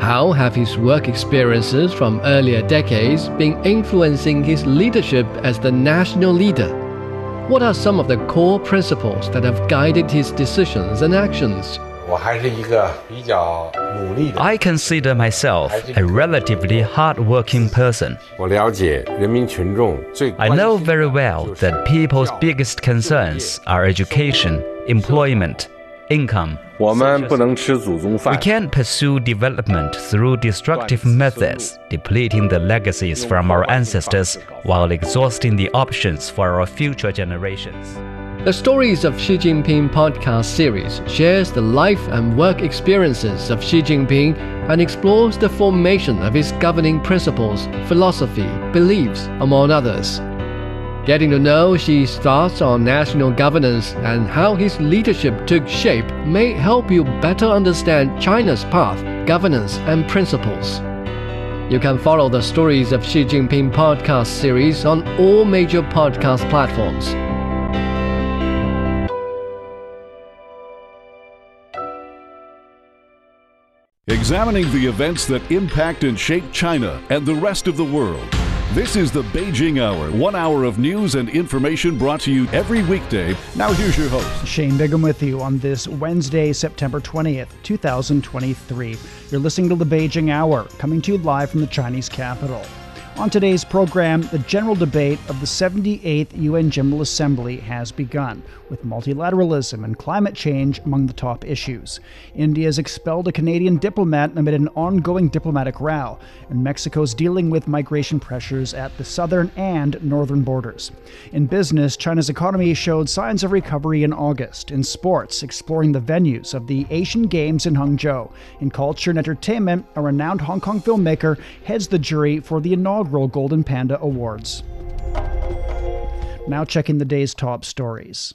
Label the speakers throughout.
Speaker 1: How have his work experiences from earlier decades been influencing his leadership as the national leader? What are some of the core principles that have guided his decisions and actions?
Speaker 2: I consider myself a relatively hard-working person. I know very well that people's biggest concerns are education, employment, income. We can't pursue development through destructive methods, depleting the legacies from our ancestors while exhausting the options for our future generations.
Speaker 1: The Stories of Xi Jinping podcast series shares the life and work experiences of Xi Jinping and explores the formation of his governing principles, philosophy, beliefs, among others. Getting to know Xi's thoughts on national governance and how his leadership took shape may help you better understand China's path, governance, and principles. You can follow the Stories of Xi Jinping podcast series on all major podcast platforms.
Speaker 3: Examining the events that impact and shape China and the rest of the world. This is the Beijing Hour, one hour of news and information brought to you every weekday. Now, here's your host,
Speaker 4: Shane Bigham, with you on this Wednesday, September 20th, 2023. You're listening to the Beijing Hour, coming to you live from the Chinese capital. On today's program, the general debate of the 78th UN General Assembly has begun, with multilateralism and climate change among the top issues. India has expelled a Canadian diplomat amid an ongoing diplomatic row, and Mexico's dealing with migration pressures at the southern and northern borders. In business, China's economy showed signs of recovery in August. In sports, exploring the venues of the Asian Games in Hangzhou. In culture and entertainment, a renowned Hong Kong filmmaker heads the jury for the inaugural inaugural Golden Panda Awards. Now, checking the day's top stories.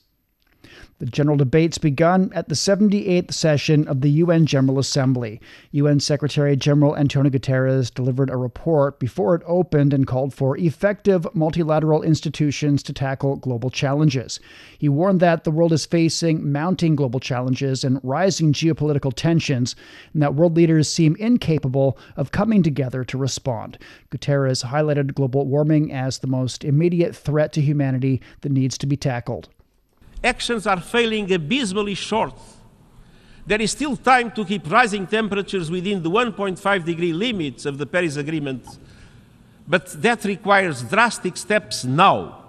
Speaker 4: The general debates begun at the 78th session of the UN General Assembly. UN Secretary General Antonio Guterres delivered a report before it opened and called for effective multilateral institutions to tackle global challenges. He warned that the world is facing mounting global challenges and rising geopolitical tensions, and that world leaders seem incapable of coming together to respond. Guterres highlighted global warming as the most immediate threat to humanity that needs to be tackled
Speaker 5: actions are failing abysmally short. There is still time to keep rising temperatures within the 1.5 degree limits of the Paris Agreement, but that requires drastic steps now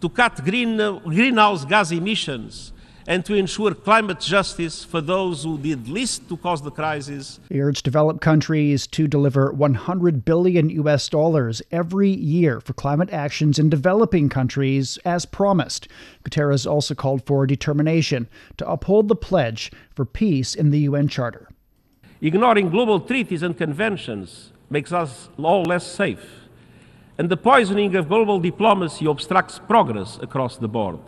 Speaker 5: to cut green, greenhouse gas emissions and to ensure climate justice for those who did least to cause the crisis.
Speaker 4: He urged developed countries to deliver 100 billion US dollars every year for climate actions in developing countries as promised. Guterres also called for determination to uphold the pledge for peace in the UN Charter.
Speaker 5: Ignoring global treaties and conventions makes us all less safe, and the poisoning of global diplomacy obstructs progress across the board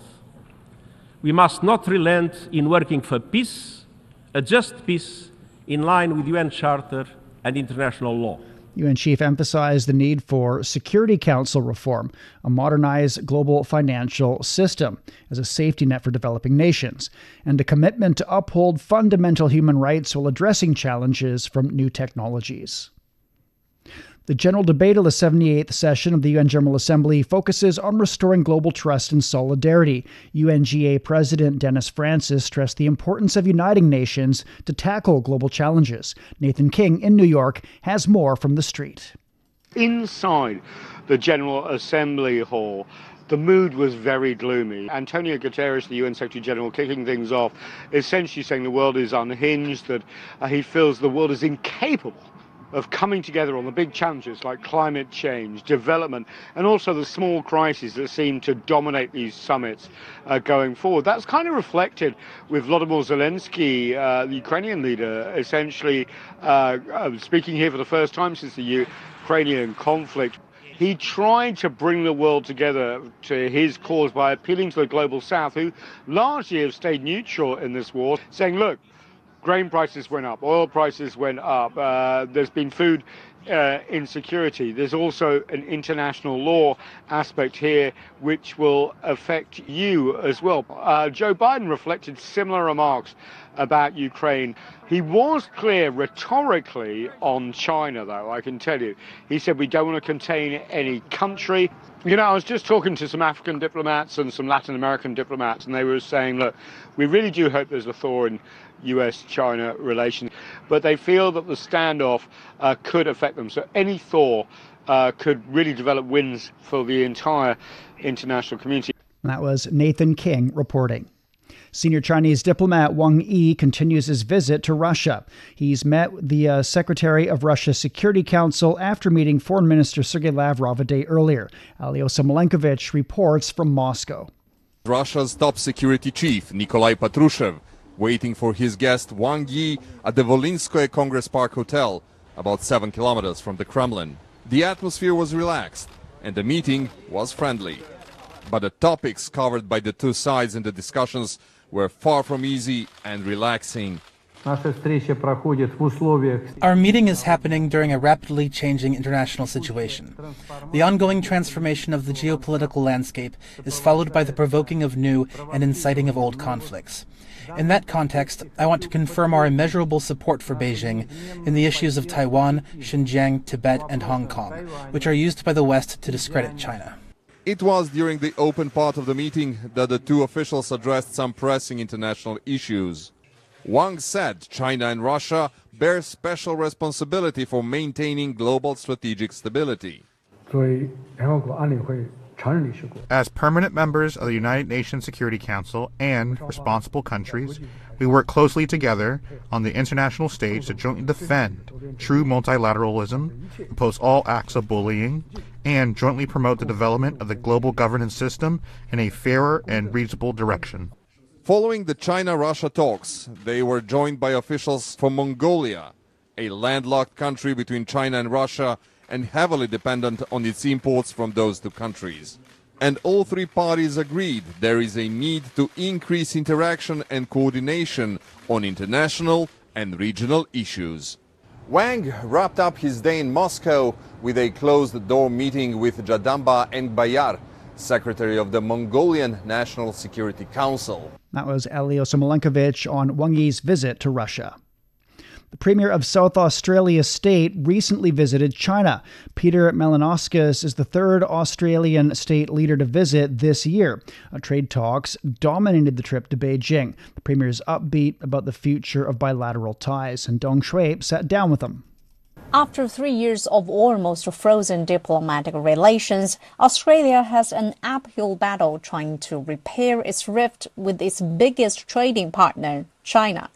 Speaker 5: we must not relent in working for peace, a just peace in line with UN Charter and international law.
Speaker 4: UN chief emphasized the need for Security Council reform, a modernized global financial system as a safety net for developing nations, and a commitment to uphold fundamental human rights while addressing challenges from new technologies. The general debate of the 78th session of the UN General Assembly focuses on restoring global trust and solidarity. UNGA President Dennis Francis stressed the importance of uniting nations to tackle global challenges. Nathan King in New York has more from the street.
Speaker 6: Inside the General Assembly Hall, the mood was very gloomy. Antonio Guterres, the UN Secretary General, kicking things off, essentially saying the world is unhinged, that uh, he feels the world is incapable of coming together on the big challenges like climate change, development, and also the small crises that seem to dominate these summits uh, going forward. That's kind of reflected with Volodymyr Zelensky, uh, the Ukrainian leader, essentially uh, uh speaking here for the first time since the Ukrainian conflict. He tried to bring the world together to his cause by appealing to the global south, who largely have stayed neutral in this war, saying, look, grain prices went up, oil prices went up, uh, there's been food uh, insecurity. There's also an international law aspect here which will affect you as well. Uh, Joe Biden reflected similar remarks about Ukraine. He was clear rhetorically on China, though, I can tell you. He said, We don't want to contain any country. You know, I was just talking to some African diplomats and some Latin American diplomats, and they were saying, Look, we really do hope there's a thaw in US China relations, but they feel that the standoff uh, could affect them. So any thaw uh, could really develop wins for the entire international community.
Speaker 4: That was Nathan King reporting. Senior Chinese diplomat Wang Yi continues his visit to Russia. He's met the uh, Secretary of Russia's Security Council after meeting Foreign Minister Sergei Lavrov a day earlier. Alyosha Milenkovich reports from Moscow.
Speaker 7: Russia's top security chief, Nikolai Patrushev, waiting for his guest Wang Yi at the Volinskoye Congress Park Hotel, about 7 kilometers from the Kremlin. The atmosphere was relaxed and the meeting was friendly. But the topics covered by the two sides in the discussions were far from easy and relaxing.
Speaker 8: Our meeting is happening during a rapidly changing international situation. The ongoing transformation of the geopolitical landscape is followed by the provoking of new and inciting of old conflicts. In that context, I want to confirm our immeasurable support for Beijing in the issues of Taiwan, Xinjiang, Tibet, and Hong Kong, which are used by the West to discredit China.
Speaker 7: It was during the open part of the meeting that the two officials addressed some pressing international issues. Wang said China and Russia bear special responsibility for maintaining global strategic stability.
Speaker 9: As permanent members of the United Nations Security Council and responsible countries, we work closely together on the international stage to jointly defend true multilateralism, oppose all acts of bullying, and jointly promote the development of the global governance system in a fairer and reasonable direction.
Speaker 7: Following the China Russia talks, they were joined by officials from Mongolia, a landlocked country between China and Russia and heavily dependent on its imports from those two countries. And all three parties agreed there is a need to increase interaction and coordination on international and regional issues. Wang wrapped up his day in Moscow with a closed-door meeting with Jadamba Engbayar, Secretary of the Mongolian National Security Council.
Speaker 4: That was Alyosha Milenkovich on Wang Yi's visit to Russia. The Premier of South Australia State recently visited China. Peter Malinauskas is the third Australian state leader to visit this year. Trade talks dominated the trip to Beijing. The Premier is upbeat about the future of bilateral ties, and Dong Shui sat down with him.
Speaker 10: After three years of almost frozen diplomatic relations, Australia has an uphill battle trying to repair its rift with its biggest trading partner, China.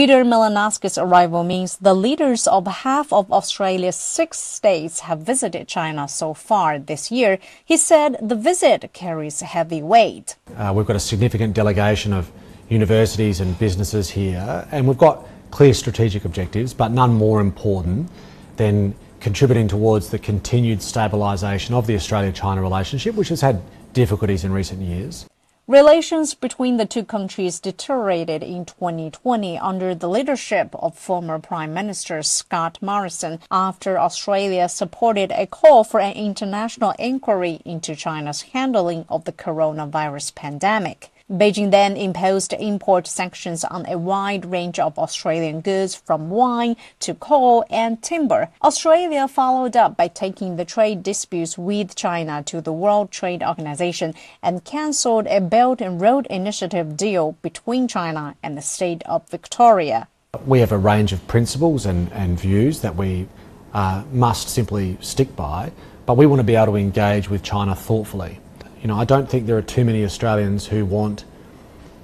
Speaker 10: Peter Malinauskas' arrival means the leaders of half of Australia's six states have visited China so far this year. He said the visit carries heavy weight.
Speaker 11: Uh, we've got a significant delegation of universities and businesses here, and we've got clear strategic objectives, but none more important than contributing towards the continued stabilisation of the Australia China relationship, which has had difficulties in recent years.
Speaker 10: Relations between the two countries deteriorated in 2020 under the leadership of former Prime Minister Scott Morrison after Australia supported a call for an international inquiry into China's handling of the coronavirus pandemic. Beijing then imposed import sanctions on a wide range of Australian goods from wine to coal and timber. Australia followed up by taking the trade disputes with China to the World Trade Organization and cancelled a Belt and Road Initiative deal between China and the state of Victoria.
Speaker 11: We have a range of principles and, and views that we uh, must simply stick by, but we want to be able to engage with China thoughtfully. You know, I don't think there are too many Australians who want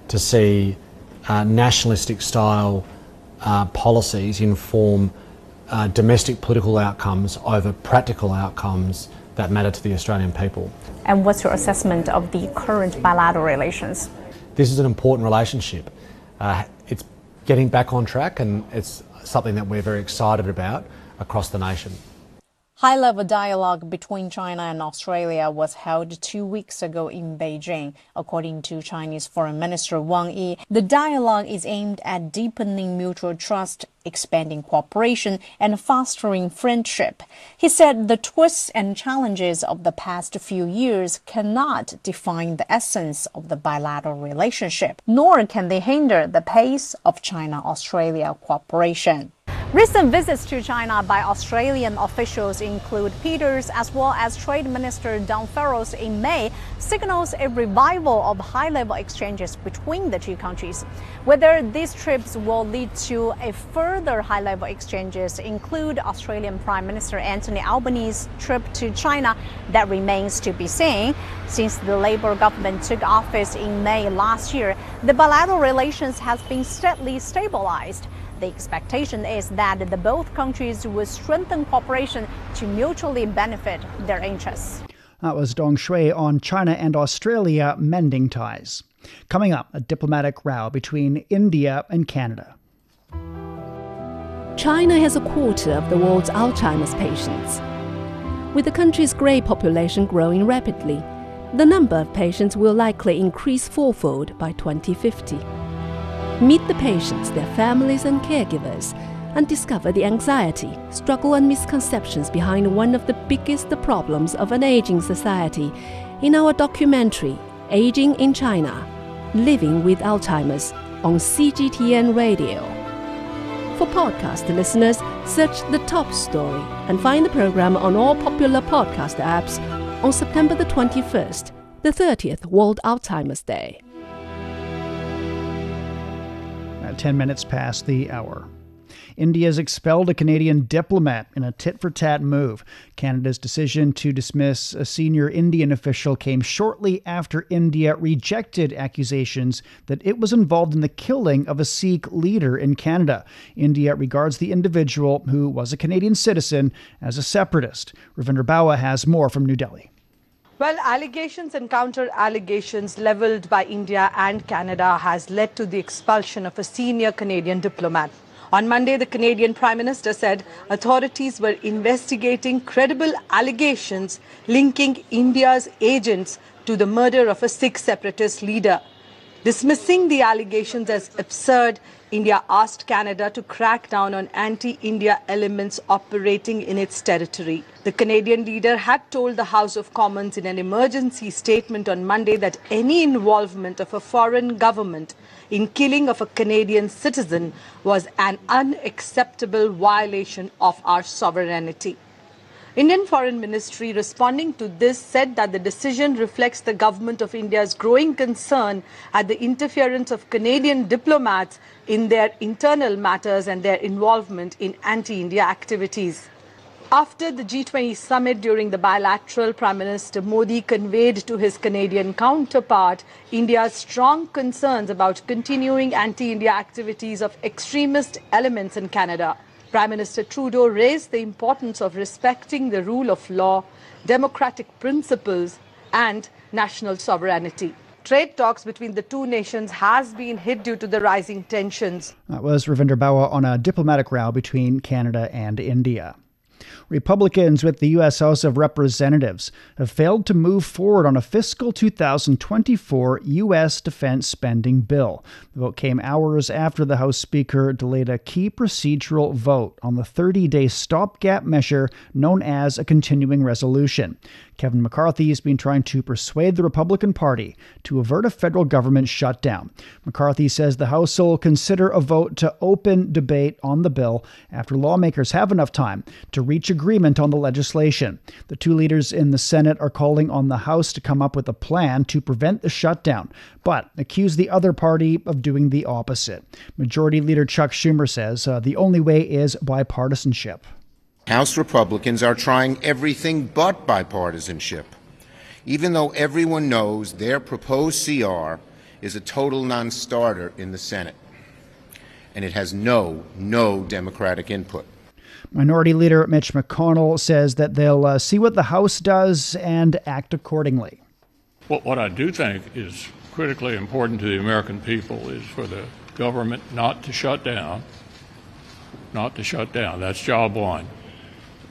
Speaker 11: to see uh, nationalistic style uh, policies inform uh, domestic political outcomes over practical outcomes that matter to the Australian people.
Speaker 10: And what's your assessment of the current bilateral relations?
Speaker 11: This is an important relationship. Uh, it's getting back on track, and it's something that we're very excited about across the nation.
Speaker 10: High level dialogue between China and Australia was held two weeks ago in Beijing, according to Chinese Foreign Minister Wang Yi. The dialogue is aimed at deepening mutual trust, expanding cooperation, and fostering friendship. He said the twists and challenges of the past few years cannot define the essence of the bilateral relationship, nor can they hinder the pace of China Australia cooperation. Recent visits to China by Australian officials include Peters as well as Trade Minister Don Farrell in May signals a revival of high-level exchanges between the two countries. Whether these trips will lead to a further high-level exchanges include Australian Prime Minister Anthony Albanese's trip to China that remains to be seen. Since the Labor government took office in May last year, the bilateral relations has been steadily stabilized. The expectation is that the both countries will strengthen cooperation to mutually benefit their interests.
Speaker 4: That was Dong Shui on China and Australia mending ties. Coming up, a diplomatic row between India and Canada.
Speaker 12: China has a quarter of the world's Alzheimer's patients. With the country's grey population growing rapidly, the number of patients will likely increase fourfold by 2050. Meet the patients, their families, and caregivers, and discover the anxiety, struggle, and misconceptions behind one of the biggest problems of an aging society in our documentary, Aging in China Living with Alzheimer's, on CGTN Radio. For podcast listeners, search the top story and find the program on all popular podcast apps on September the 21st, the 30th World Alzheimer's Day.
Speaker 4: 10 minutes past the hour. India has expelled a Canadian diplomat in a tit for tat move. Canada's decision to dismiss a senior Indian official came shortly after India rejected accusations that it was involved in the killing of a Sikh leader in Canada. India regards the individual, who was a Canadian citizen, as a separatist. Ravinder Bawa has more from New Delhi.
Speaker 13: Well, allegations and counter allegations leveled by India and Canada has led to the expulsion of a senior Canadian diplomat. On Monday, the Canadian Prime Minister said authorities were investigating credible allegations linking India's agents to the murder of a Sikh separatist leader. Dismissing the allegations as absurd, India asked Canada to crack down on anti-India elements operating in its territory. The Canadian leader had told the House of Commons in an emergency statement on Monday that any involvement of a foreign government in killing of a Canadian citizen was an unacceptable violation of our sovereignty. Indian Foreign Ministry responding to this said that the decision reflects the government of India's growing concern at the interference of Canadian diplomats in their internal matters and their involvement in anti-India activities. After the G20 summit during the bilateral, Prime Minister Modi conveyed to his Canadian counterpart India's strong concerns about continuing anti-India activities of extremist elements in Canada. Prime Minister Trudeau raised the importance of respecting the rule of law, democratic principles, and national sovereignty. Trade talks between the two nations has been hit due to the rising tensions.
Speaker 4: That was Ravinder Bawa on a diplomatic row between Canada and India. Republicans with the U.S. House of Representatives have failed to move forward on a fiscal 2024 U.S. defense spending bill. The vote came hours after the House Speaker delayed a key procedural vote on the 30 day stopgap measure known as a continuing resolution. Kevin McCarthy has been trying to persuade the Republican Party to avert a federal government shutdown. McCarthy says the House will consider a vote to open debate on the bill after lawmakers have enough time to reach agreement on the legislation. The two leaders in the Senate are calling on the House to come up with a plan to prevent the shutdown, but accuse the other party of doing the opposite. Majority Leader Chuck Schumer says uh, the only way is bipartisanship.
Speaker 14: House Republicans are trying everything but bipartisanship, even though everyone knows their proposed CR is a total non starter in the Senate, and it has no, no Democratic input.
Speaker 4: Minority Leader Mitch McConnell says that they'll uh, see what the House does and act accordingly.
Speaker 15: What, what I do think is critically important to the American people is for the government not to shut down, not to shut down. That's job one.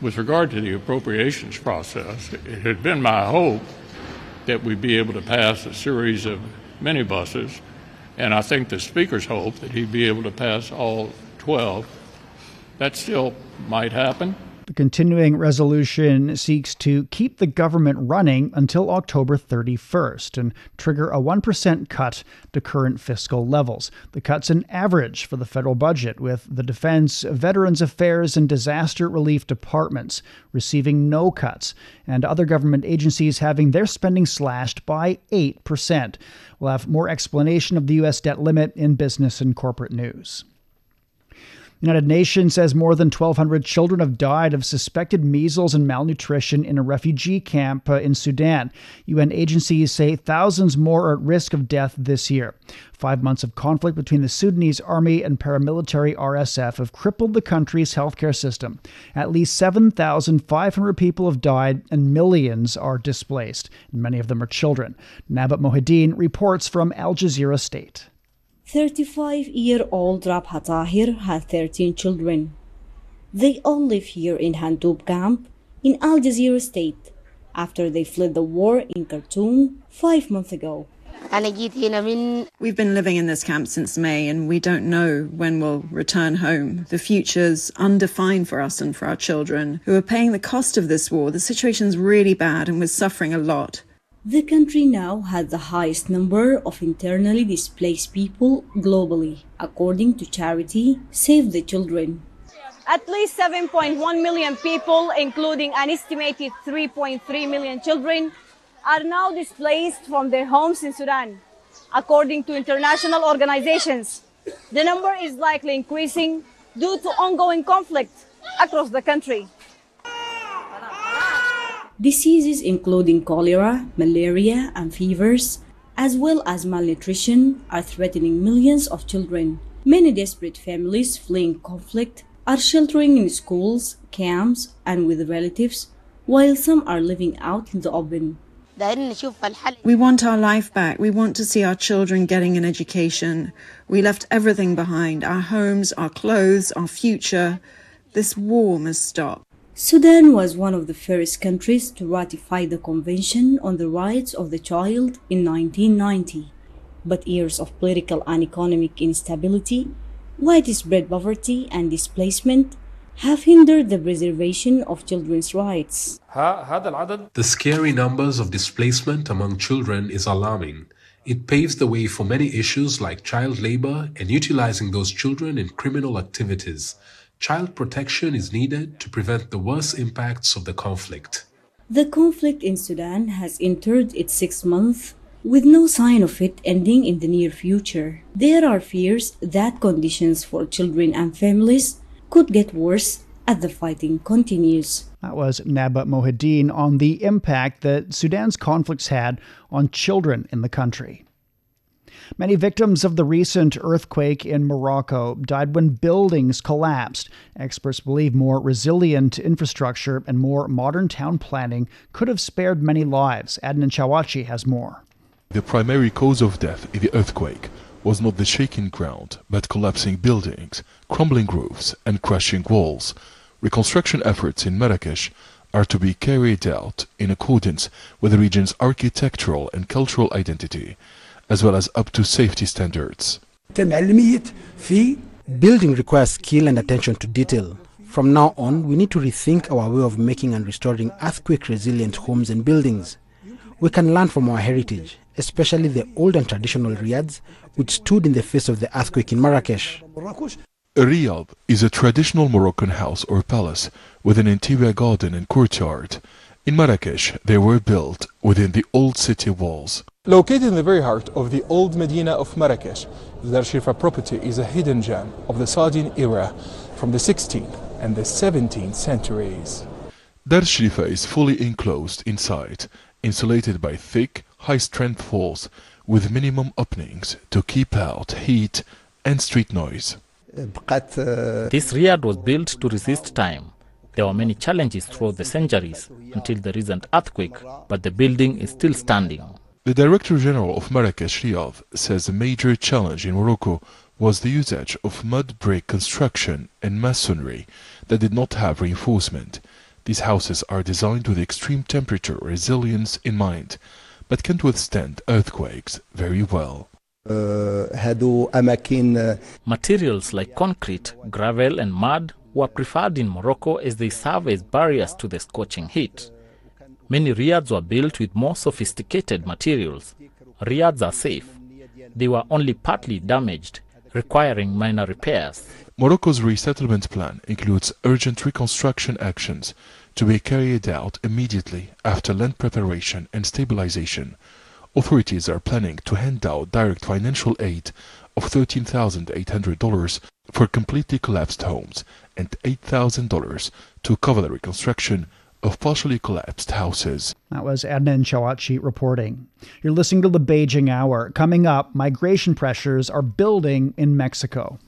Speaker 15: With regard to the appropriations process, it had been my hope that we'd be able to pass a series of minibuses, and I think the Speaker's hope that he'd be able to pass all 12. That still might happen.
Speaker 4: Continuing resolution seeks to keep the government running until October 31st and trigger a 1% cut to current fiscal levels. The cut's an average for the federal budget, with the Defense, Veterans Affairs, and Disaster Relief departments receiving no cuts, and other government agencies having their spending slashed by 8%. We'll have more explanation of the U.S. debt limit in business and corporate news. United Nations says more than 1,200 children have died of suspected measles and malnutrition in a refugee camp uh, in Sudan. UN agencies say thousands more are at risk of death this year. Five months of conflict between the Sudanese army and paramilitary RSF have crippled the country's healthcare system. At least 7,500 people have died and millions are displaced. Many of them are children. Nabat Mohideen reports from Al Jazeera State.
Speaker 16: 35-year-old Rabha Tahir has 13 children. They all live here in Handub camp in Al Jazeera state after they fled the war in Khartoum five months ago.
Speaker 17: We've been living in this camp since May and we don't know when we'll return home. The future's undefined for us and for our children who are paying the cost of this war. The situation's really bad and we're suffering a lot.
Speaker 16: The country now has the highest number of internally displaced people globally, according to charity Save the Children.
Speaker 18: At least 7.1 million people, including an estimated 3.3 million children, are now displaced from their homes in Sudan, according to international organizations. The number is likely increasing due to ongoing conflict across the country.
Speaker 16: Diseases including cholera, malaria, and fevers, as well as malnutrition, are threatening millions of children. Many desperate families fleeing conflict are sheltering in schools, camps, and with relatives, while some are living out in the open.
Speaker 17: We want our life back. We want to see our children getting an education. We left everything behind our homes, our clothes, our future. This war must stop.
Speaker 16: Sudan was one of the first countries to ratify the Convention on the Rights of the Child in 1990. But years of political and economic instability, widespread poverty, and displacement have hindered the preservation of children's rights.
Speaker 19: The scary numbers of displacement among children is alarming. It paves the way for many issues like child labor and utilizing those children in criminal activities child protection is needed to prevent the worst impacts of the conflict.
Speaker 16: The conflict in Sudan has entered its sixth month with no sign of it ending in the near future. There are fears that conditions for children and families could get worse as the fighting continues.
Speaker 4: That was Nabat Mohideen on the impact that Sudan's conflicts had on children in the country. Many victims of the recent earthquake in Morocco died when buildings collapsed. Experts believe more resilient infrastructure and more modern town planning could have spared many lives. Adnan Chawachi has more.
Speaker 20: The primary cause of death in the earthquake was not the shaking ground, but collapsing buildings, crumbling roofs, and crashing walls. Reconstruction efforts in Marrakesh are to be carried out in accordance with the region's architectural and cultural identity as well as up to safety standards.
Speaker 21: Building requires skill and attention to detail. From now on, we need to rethink our way of making and restoring earthquake resilient homes and buildings. We can learn from our heritage, especially the old and traditional riads which stood in the face of the earthquake in Marrakesh.
Speaker 20: A riad is a traditional Moroccan house or palace with an interior garden and courtyard. In Marrakesh, they were built within the old city walls.
Speaker 22: Located in the very heart of the old Medina of Marrakesh, the Dar Cherifa property is a hidden gem of the Saadian era from the 16th and the 17th centuries.
Speaker 20: Dar Cherifa is fully enclosed inside, insulated by thick, high-strength walls with minimum openings to keep out heat and street noise.
Speaker 23: Uh, this riad was built to resist time
Speaker 24: There were many challenges throughout the centuries until the recent earthquake, but the building is still standing.
Speaker 20: The Director General of Marrakesh Riyadh says the major challenge in Morocco was the usage of mud brick construction and masonry that did not have reinforcement. These houses are designed with extreme temperature resilience in mind, but can withstand earthquakes very well.
Speaker 24: Uh, uh, Materials like concrete, gravel, and mud were preferred in Morocco as they serve as barriers to the scorching heat. Many riads were built with more sophisticated materials. Riads are safe. They were only partly damaged, requiring minor repairs.
Speaker 20: Morocco's resettlement plan includes urgent reconstruction actions to be carried out immediately after land preparation and stabilization. Authorities are planning to hand out direct financial aid of $13,800 for completely collapsed homes and $8,000 to cover the reconstruction of partially collapsed houses.
Speaker 4: That was Adnan Chawachi reporting. You're listening to the Beijing Hour. Coming up, migration pressures are building in Mexico.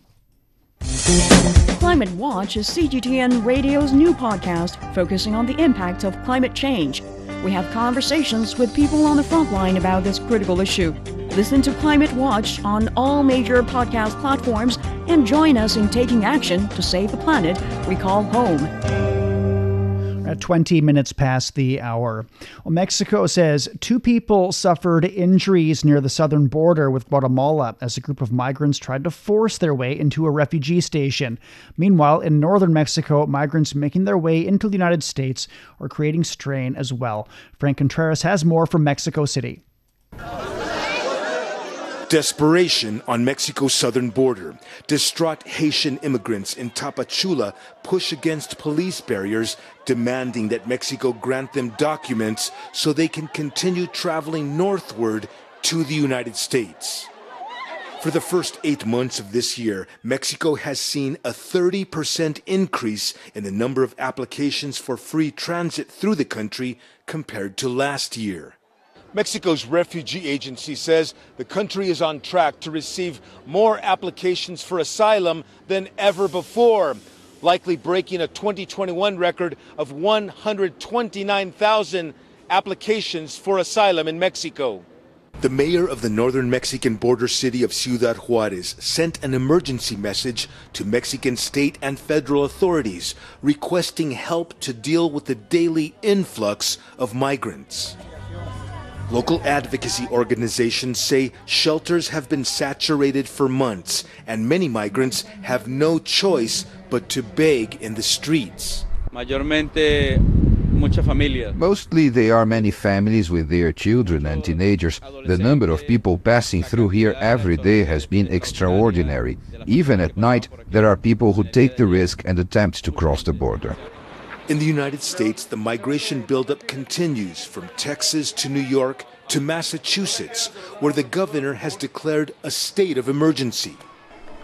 Speaker 25: Climate Watch is CGTN Radio's new podcast focusing on the impact of climate change. We have conversations with people on the front line about this critical issue. Listen to Climate Watch on all major podcast platforms and join us in taking action to save the planet we call home
Speaker 4: at 20 minutes past the hour. Well, Mexico says two people suffered injuries near the southern border with Guatemala as a group of migrants tried to force their way into a refugee station. Meanwhile, in northern Mexico, migrants making their way into the United States are creating strain as well. Frank Contreras has more from Mexico City.
Speaker 23: Desperation on Mexico's southern border. Distraught Haitian immigrants in Tapachula push against police barriers, demanding that Mexico grant them documents so they can continue traveling northward to the United States. For the first eight months of this year, Mexico has seen a 30% increase in the number of applications for free transit through the country compared to last year. Mexico's refugee agency says the country is on track to receive more applications for asylum than ever before, likely breaking a 2021 record of 129,000 applications for asylum in Mexico. The mayor of the northern Mexican border city of Ciudad Juarez sent an emergency message to Mexican state and federal authorities requesting help to deal with the daily influx of migrants. Local advocacy organizations say shelters have been saturated for months and many migrants have no choice but to beg in the streets.
Speaker 26: Mostly they are many families with their children and teenagers. The number of people passing through here every day has been extraordinary. Even at night, there are people who take the risk and attempt to cross the border.
Speaker 23: In the United States, the migration buildup continues from Texas to New York to Massachusetts, where the governor has declared a state of emergency.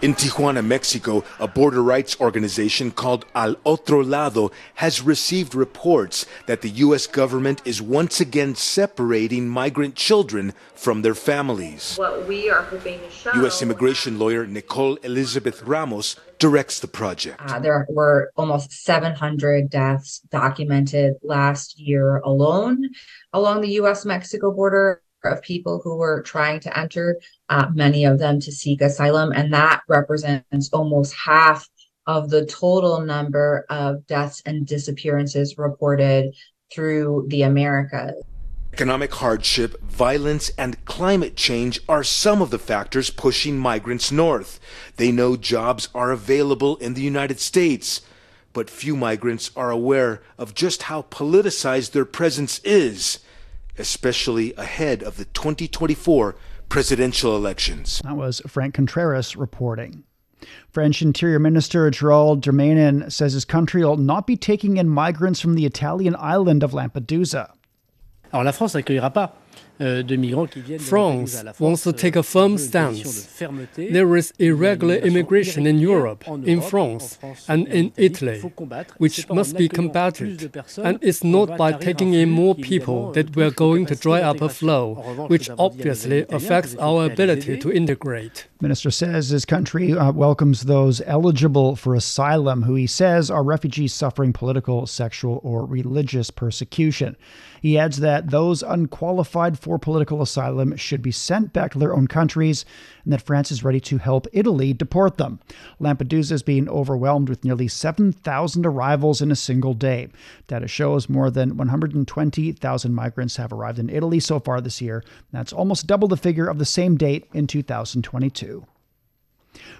Speaker 23: In Tijuana, Mexico, a border rights organization called Al Otro Lado has received reports that the U.S. government is once again separating migrant children from their families.
Speaker 27: What we are hoping to show.
Speaker 23: U.S. immigration lawyer Nicole Elizabeth Ramos directs the project.
Speaker 27: Uh, there were almost 700 deaths documented last year alone along the U.S. Mexico border of people who were trying to enter, uh, many of them to seek asylum, and that represents almost half of the total number of deaths and disappearances reported through the Americas.
Speaker 23: Economic hardship, violence, and climate change are some of the factors pushing migrants north. They know jobs are available in the United States, but few migrants are aware of just how politicized their presence is especially ahead of the 2024 presidential elections.
Speaker 4: That was Frank Contreras reporting. French Interior Minister Gerald Darmanin says his country will not be taking in migrants from the Italian island of Lampedusa.
Speaker 28: Alors la France n'accueillera pas Euh, France wants to take a firm stance. There is irregular immigration in Europe, in France, and in Italy, which must be combated. And it's not by taking in more people that we're going to dry up a flow, which obviously affects our ability to integrate.
Speaker 4: Minister says his country uh, welcomes those eligible for asylum who he says are refugees suffering political, sexual, or religious persecution. He adds that those unqualified for political asylum should be sent back to their own countries and that France is ready to help Italy deport them. Lampedusa is being overwhelmed with nearly 7,000 arrivals in a single day. Data shows more than 120,000 migrants have arrived in Italy so far this year. That's almost double the figure of the same date in 2022.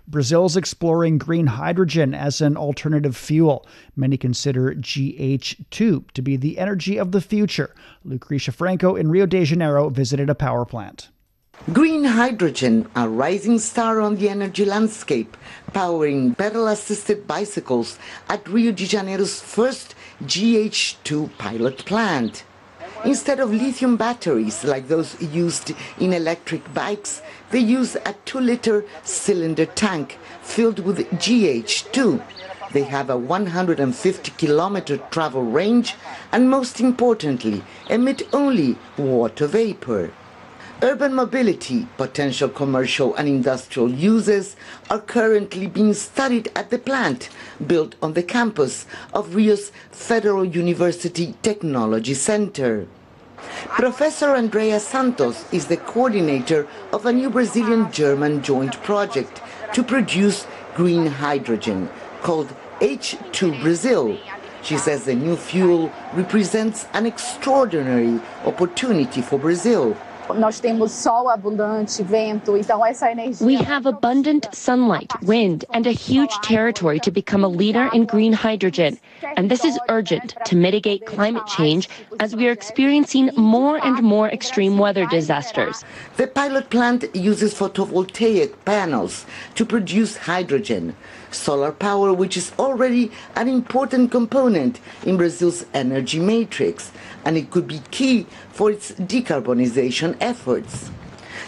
Speaker 4: Brazil's exploring green hydrogen as an alternative fuel. Many consider GH2 to be the energy of the future. Lucrecia Franco in Rio de Janeiro visited a power plant.
Speaker 29: Green hydrogen, a rising star on the energy landscape, powering pedal assisted bicycles at Rio de Janeiro's first GH2 pilot plant. Instead of lithium batteries like those used in electric bikes, they use a 2 liter cylinder tank filled with GH2. They have a 150 kilometer travel range and, most importantly, emit only water vapor. Urban mobility, potential commercial and industrial uses are currently being studied at the plant built on the campus of Rio's Federal University Technology Center. Professor Andrea Santos is the coordinator of a new Brazilian-German joint project to produce green hydrogen called H2 Brazil. She says the new fuel represents an extraordinary opportunity for Brazil
Speaker 30: nós temos sol abundante, vento, então essa energia.
Speaker 31: We have abundant sunlight, wind, and a huge territory to become a leader in green hydrogen. And this is urgent to mitigate climate change as we are experiencing more and more extreme weather disasters.
Speaker 29: The pilot plant uses photovoltaic panels to produce hydrogen, solar power, which is already an important component in Brazil's energy matrix and it could be key for its decarbonization efforts.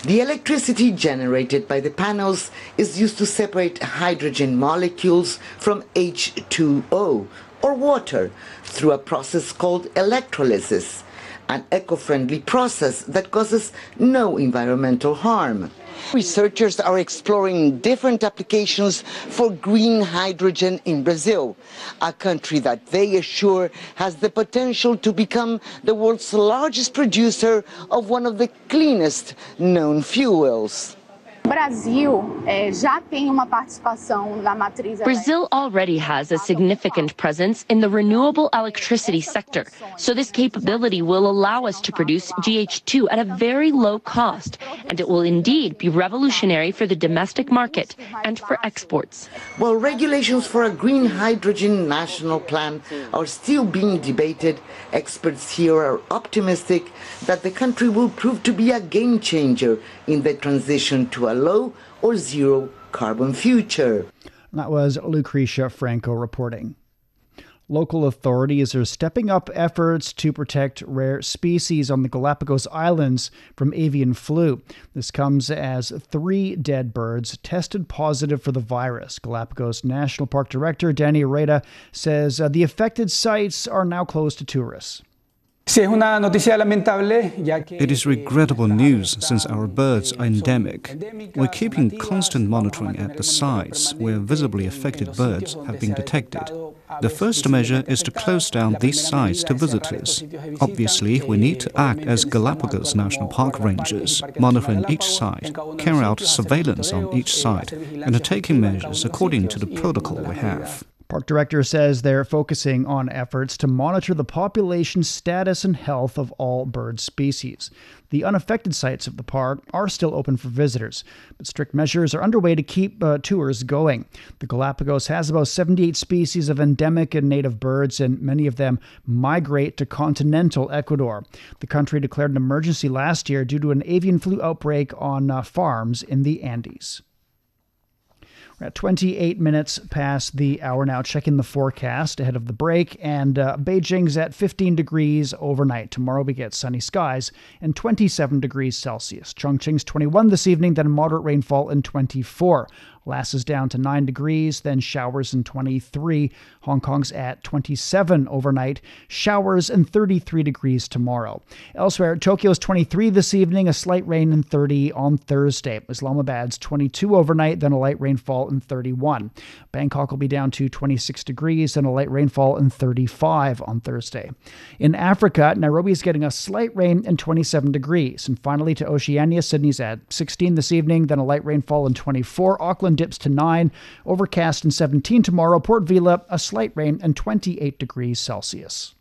Speaker 29: The electricity generated by the panels is used to separate hydrogen molecules from H2O, or water, through a process called electrolysis, an eco-friendly process that causes no environmental harm. Researchers are exploring different applications for green hydrogen in Brazil, a country that they assure has the potential to become the world's largest producer of one of the cleanest known fuels.
Speaker 31: Brazil already has a significant presence in the renewable electricity sector, so this capability will allow us to produce GH2 at a very low cost, and it will indeed be revolutionary for the domestic market and for exports.
Speaker 29: While regulations for a green hydrogen national plan are still being debated, experts here are optimistic that the country will prove to be a game changer in the transition to a low or zero carbon future.
Speaker 4: That was Lucrecia Franco reporting. Local authorities are stepping up efforts to protect rare species on the Galapagos Islands from avian flu. This comes as three dead birds tested positive for the virus. Galapagos National Park Director Danny Rueda says uh, the affected sites are now closed to tourists.
Speaker 32: It is regrettable news since our birds are endemic. We're keeping constant monitoring at the sites where visibly affected birds have been detected. The first measure is to close down these sites to visitors. Obviously, we need to act as Galapagos National Park rangers, monitoring each site, carry out surveillance on each site, and taking measures according to the protocol we have.
Speaker 4: Park director says they're focusing on efforts to monitor the population status and health of all bird species. The unaffected sites of the park are still open for visitors, but strict measures are underway to keep uh, tours going. The Galapagos has about 78 species of endemic and native birds, and many of them migrate to continental Ecuador. The country declared an emergency last year due to an avian flu outbreak on uh, farms in the Andes. We're at 28 minutes past the hour now. Checking the forecast ahead of the break. And uh, Beijing's at 15 degrees overnight. Tomorrow we get sunny skies and 27 degrees Celsius. Chongqing's 21 this evening, then moderate rainfall and 24. Lhasa's down to 9 degrees, then showers and 23. Hong Kong's at 27 overnight, showers and 33 degrees tomorrow. Elsewhere, Tokyo's 23 this evening, a slight rain and 30 on Thursday. Islamabad's 22 overnight, then a light rainfall and 31. Bangkok will be down to 26 degrees and a light rainfall and 35 on Thursday. In Africa, Nairobi is getting a slight rain and 27 degrees. And finally to Oceania, Sydney's at 16 this evening, then a light rainfall and 24. Auckland dips to 9, overcast and 17 tomorrow. Port Vila, a slight rain and 28 degrees Celsius.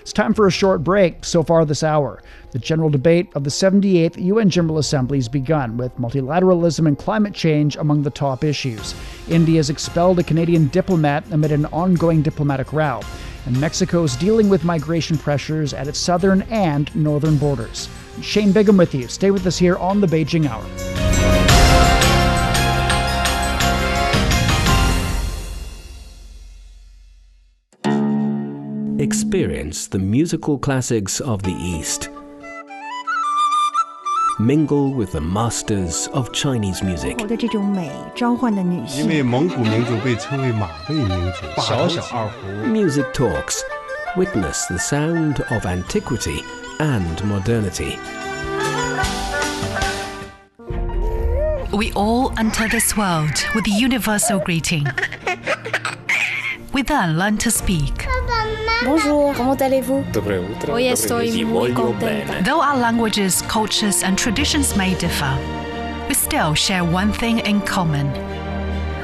Speaker 4: It's time for a short break so far this hour. The general debate of the 78th UN General Assembly has begun, with multilateralism and climate change among the top issues. India has expelled a Canadian diplomat amid an ongoing diplomatic row, and Mexico is dealing with migration pressures at its southern and northern borders. Shane Bigham with you. Stay with us here on the Beijing Hour.
Speaker 32: Experience the musical classics of the East. Mingle with the masters of Chinese music.
Speaker 33: 的这种美召唤了女性。
Speaker 9: 因为蒙古民族被称为马背民族，小小二胡。
Speaker 32: Music Talks. Witness the sound of antiquity and modernity.
Speaker 27: We all enter this world with the universal greeting. We then learn to speak.
Speaker 25: Bonjour, comment allez-vous?
Speaker 9: Доброе утро.
Speaker 25: Hoy estoy muy contenta.
Speaker 27: Though our languages, cultures, and traditions may differ, we still share one thing in common.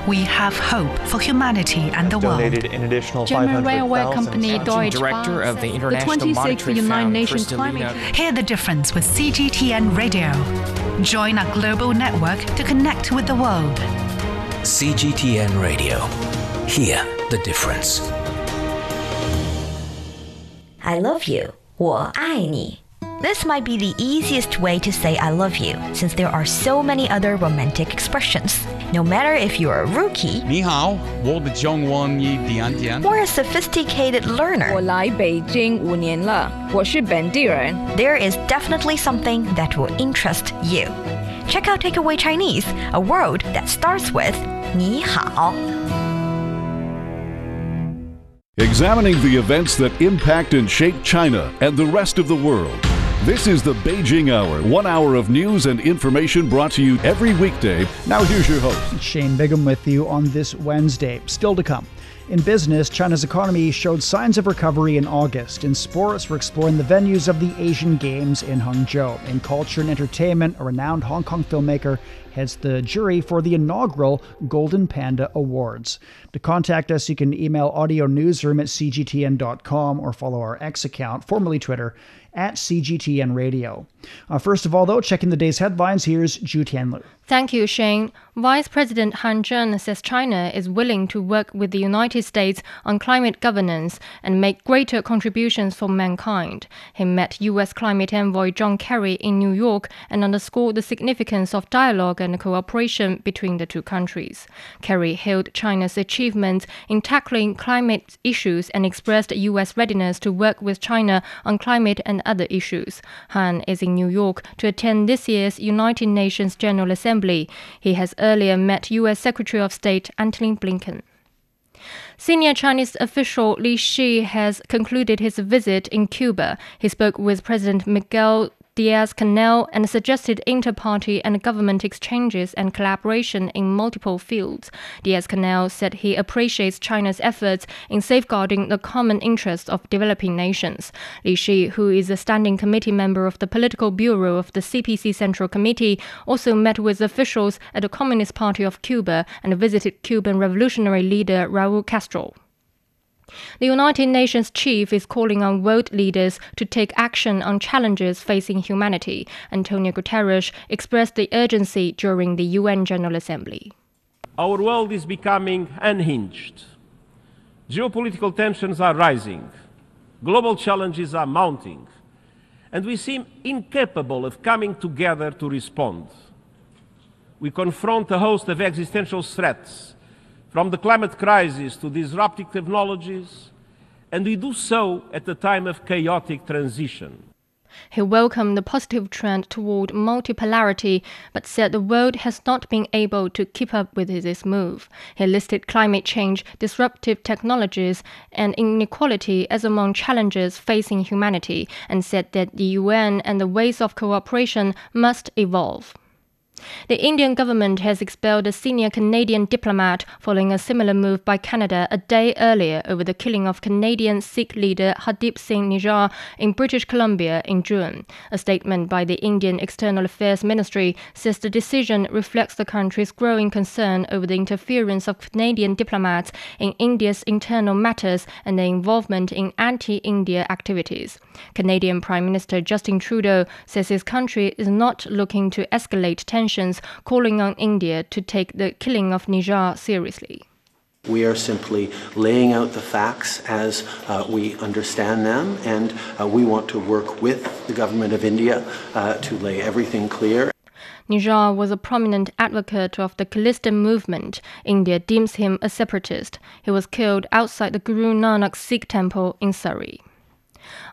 Speaker 27: We have hope for humanity and the world.
Speaker 2: donated an additional
Speaker 25: German
Speaker 2: 500,000
Speaker 25: railway company
Speaker 2: pounds.
Speaker 25: Deutsche
Speaker 2: Director
Speaker 25: Bahn
Speaker 2: of the
Speaker 25: said
Speaker 2: International
Speaker 25: the 26th
Speaker 2: Monetary
Speaker 25: United
Speaker 2: Fund,
Speaker 25: Nations
Speaker 2: Kristalina
Speaker 25: Climate
Speaker 27: Hear the difference with CGTN Radio. Join our global network to connect with the world.
Speaker 32: CGTN Radio. Hear the difference.
Speaker 26: I love you. 我爱你. This might be the easiest way to say I love you, since there are so many other romantic expressions. No matter if you're a rookie
Speaker 34: 你好，我的中文一点点。
Speaker 26: or a sophisticated learner,
Speaker 25: 我来北京五年了，我是本地人。
Speaker 26: there is definitely something that will interest you. Check out Takeaway Chinese, a word that starts with 你好.
Speaker 35: Examining the events that impact and shape China and the rest of the world. This is the Beijing Hour, one hour of news and information brought to you every weekday. Now, here's your host.
Speaker 4: Shane Bigham with you on this Wednesday. Still to come. In business, China's economy showed signs of recovery in August. In sports, we're exploring the venues of the Asian Games in Hangzhou. In culture and entertainment, a renowned Hong Kong filmmaker heads the jury for the inaugural Golden Panda Awards. To contact us, you can email audio newsroom at cgtn.com or follow our X account, formerly Twitter, at cgtnradio. Uh, first of all, though, checking the day's headlines, here's Ju Tianlu.
Speaker 36: Thank you, Shane. Vice President Han Zheng says China is willing to work with the United States on climate governance and make greater contributions for mankind. He met U.S. climate envoy John Kerry in New York and underscored the significance of dialogue and cooperation between the two countries. Kerry hailed China's achievements in tackling climate issues and expressed U.S. readiness to work with China on climate and other issues. Han is in New York to attend this year's United Nations General Assembly. He has earlier met U.S. Secretary of State Antony Blinken. Senior Chinese official Li Shi has concluded his visit in Cuba. He spoke with President Miguel Diaz Canel and suggested inter party and government exchanges and collaboration in multiple fields. Diaz Canel said he appreciates China's efforts in safeguarding the common interests of developing nations. Li Shi, who is a standing committee member of the Political Bureau of the CPC Central Committee, also met with officials at the Communist Party of Cuba and visited Cuban revolutionary leader Raul Castro. The United Nations chief is calling on world leaders to take action on challenges facing humanity. Antonio Guterres expressed the urgency during the UN General Assembly.
Speaker 5: Our world is becoming unhinged. Geopolitical tensions are rising. Global challenges are mounting. And we seem incapable of coming together to respond. We confront a host of existential threats from the climate crisis to disruptive technologies, and we do so at a time of chaotic transition.
Speaker 36: He welcomed the positive trend toward multipolarity, but said the world has not been able to keep up with this move. He listed climate change, disruptive technologies, and inequality as among challenges facing humanity, and said that the UN and the ways of cooperation must evolve. The Indian government has expelled a senior Canadian diplomat following a similar move by Canada a day earlier over the killing of Canadian Sikh leader Hardeep Singh Nijjar in British Columbia in June. A statement by the Indian External Affairs Ministry says the decision reflects the country's growing concern over the interference of Canadian diplomats in India's internal matters and their involvement in anti-India activities. Canadian Prime Minister Justin Trudeau says his country is not looking to escalate tensions calling on India to take the killing of Nijjar seriously.
Speaker 37: We are simply laying out the facts as uh, we understand them, and uh, we want to work with the government of India uh, to lay everything clear.
Speaker 36: Nijjar was a prominent advocate of the Khalistan movement. India deems him a separatist. He was killed outside the Guru Nanak Sikh temple in Surrey.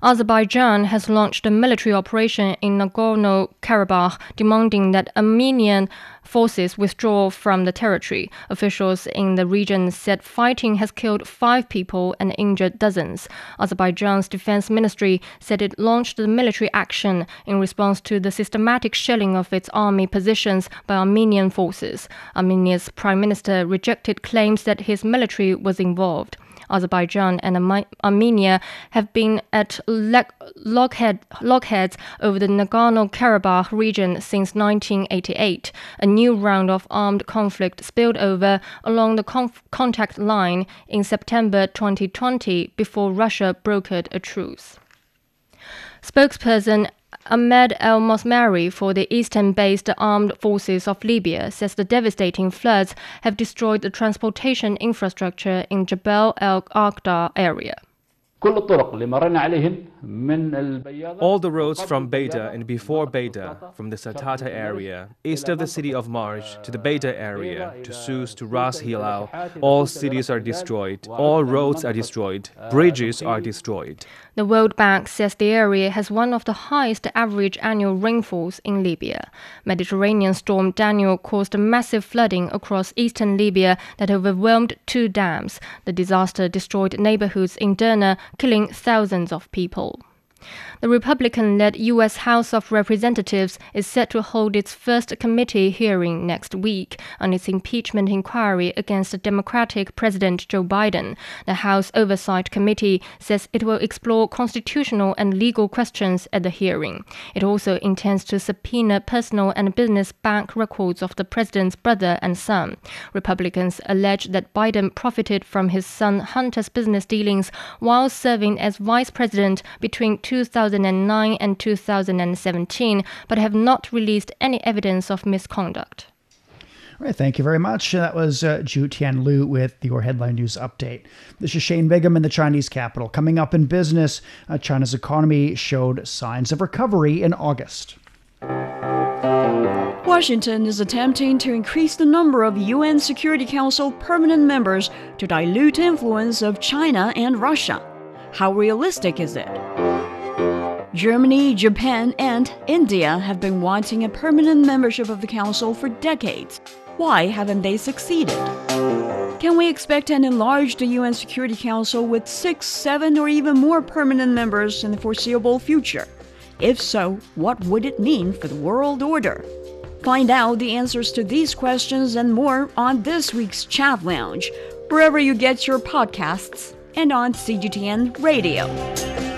Speaker 36: Azerbaijan has launched a military operation in Nagorno Karabakh, demanding that Armenian forces withdraw from the territory. Officials in the region said fighting has killed five people and injured dozens. Azerbaijan's defense ministry said it launched the military action in response to the systematic shelling of its army positions by Armenian forces. Armenia's prime minister rejected claims that his military was involved. Azerbaijan and Armenia have been at loggerheads over the Nagorno Karabakh region since 1988. A new round of armed conflict spilled over along the conf- contact line in September 2020 before Russia brokered a truce. Spokesperson Ahmed El Mismari for the eastern based armed forces of Libya says the devastating floods have destroyed the transportation infrastructure in Jebel El Akhdar area.
Speaker 38: All the roads from Beta and before Beta, from the Satata area, east of the city of Marj, to the Beta area, to Sus, to Ras Hilal, all cities are destroyed, all roads are destroyed, bridges are destroyed.
Speaker 36: The World Bank says the area has one of the highest average annual rainfalls in Libya. Mediterranean storm Daniel caused massive flooding across eastern Libya that overwhelmed two dams. The disaster destroyed neighborhoods in Derna, killing thousands of people. The Republican led U.S. House of Representatives is set to hold its first committee hearing next week on its impeachment inquiry against Democratic President Joe Biden. The House Oversight Committee says it will explore constitutional and legal questions at the hearing. It also intends to subpoena personal and business bank records of the president's brother and son. Republicans allege that Biden profited from his son Hunter's business dealings while serving as vice president between 2000 2009 and 2017, but have not released any evidence of misconduct.
Speaker 4: All right, thank you very much. That was uh, Ju Tian Lu with your headline news update. This is Shane Bigham in the Chinese capital. Coming up in business, uh, China's economy showed signs of recovery in August.
Speaker 25: Washington is attempting to increase the number of UN Security Council permanent members to dilute influence of China and Russia. How realistic is it? Germany, Japan, and India have been wanting a permanent membership of the Council for decades. Why haven't they succeeded? Can we expect an enlarged UN Security Council with six, seven, or even more permanent members in the foreseeable future? If so, what would it mean for the world order? Find out the answers to these questions and more on this week's Chat Lounge, wherever you get your podcasts, and on CGTN Radio.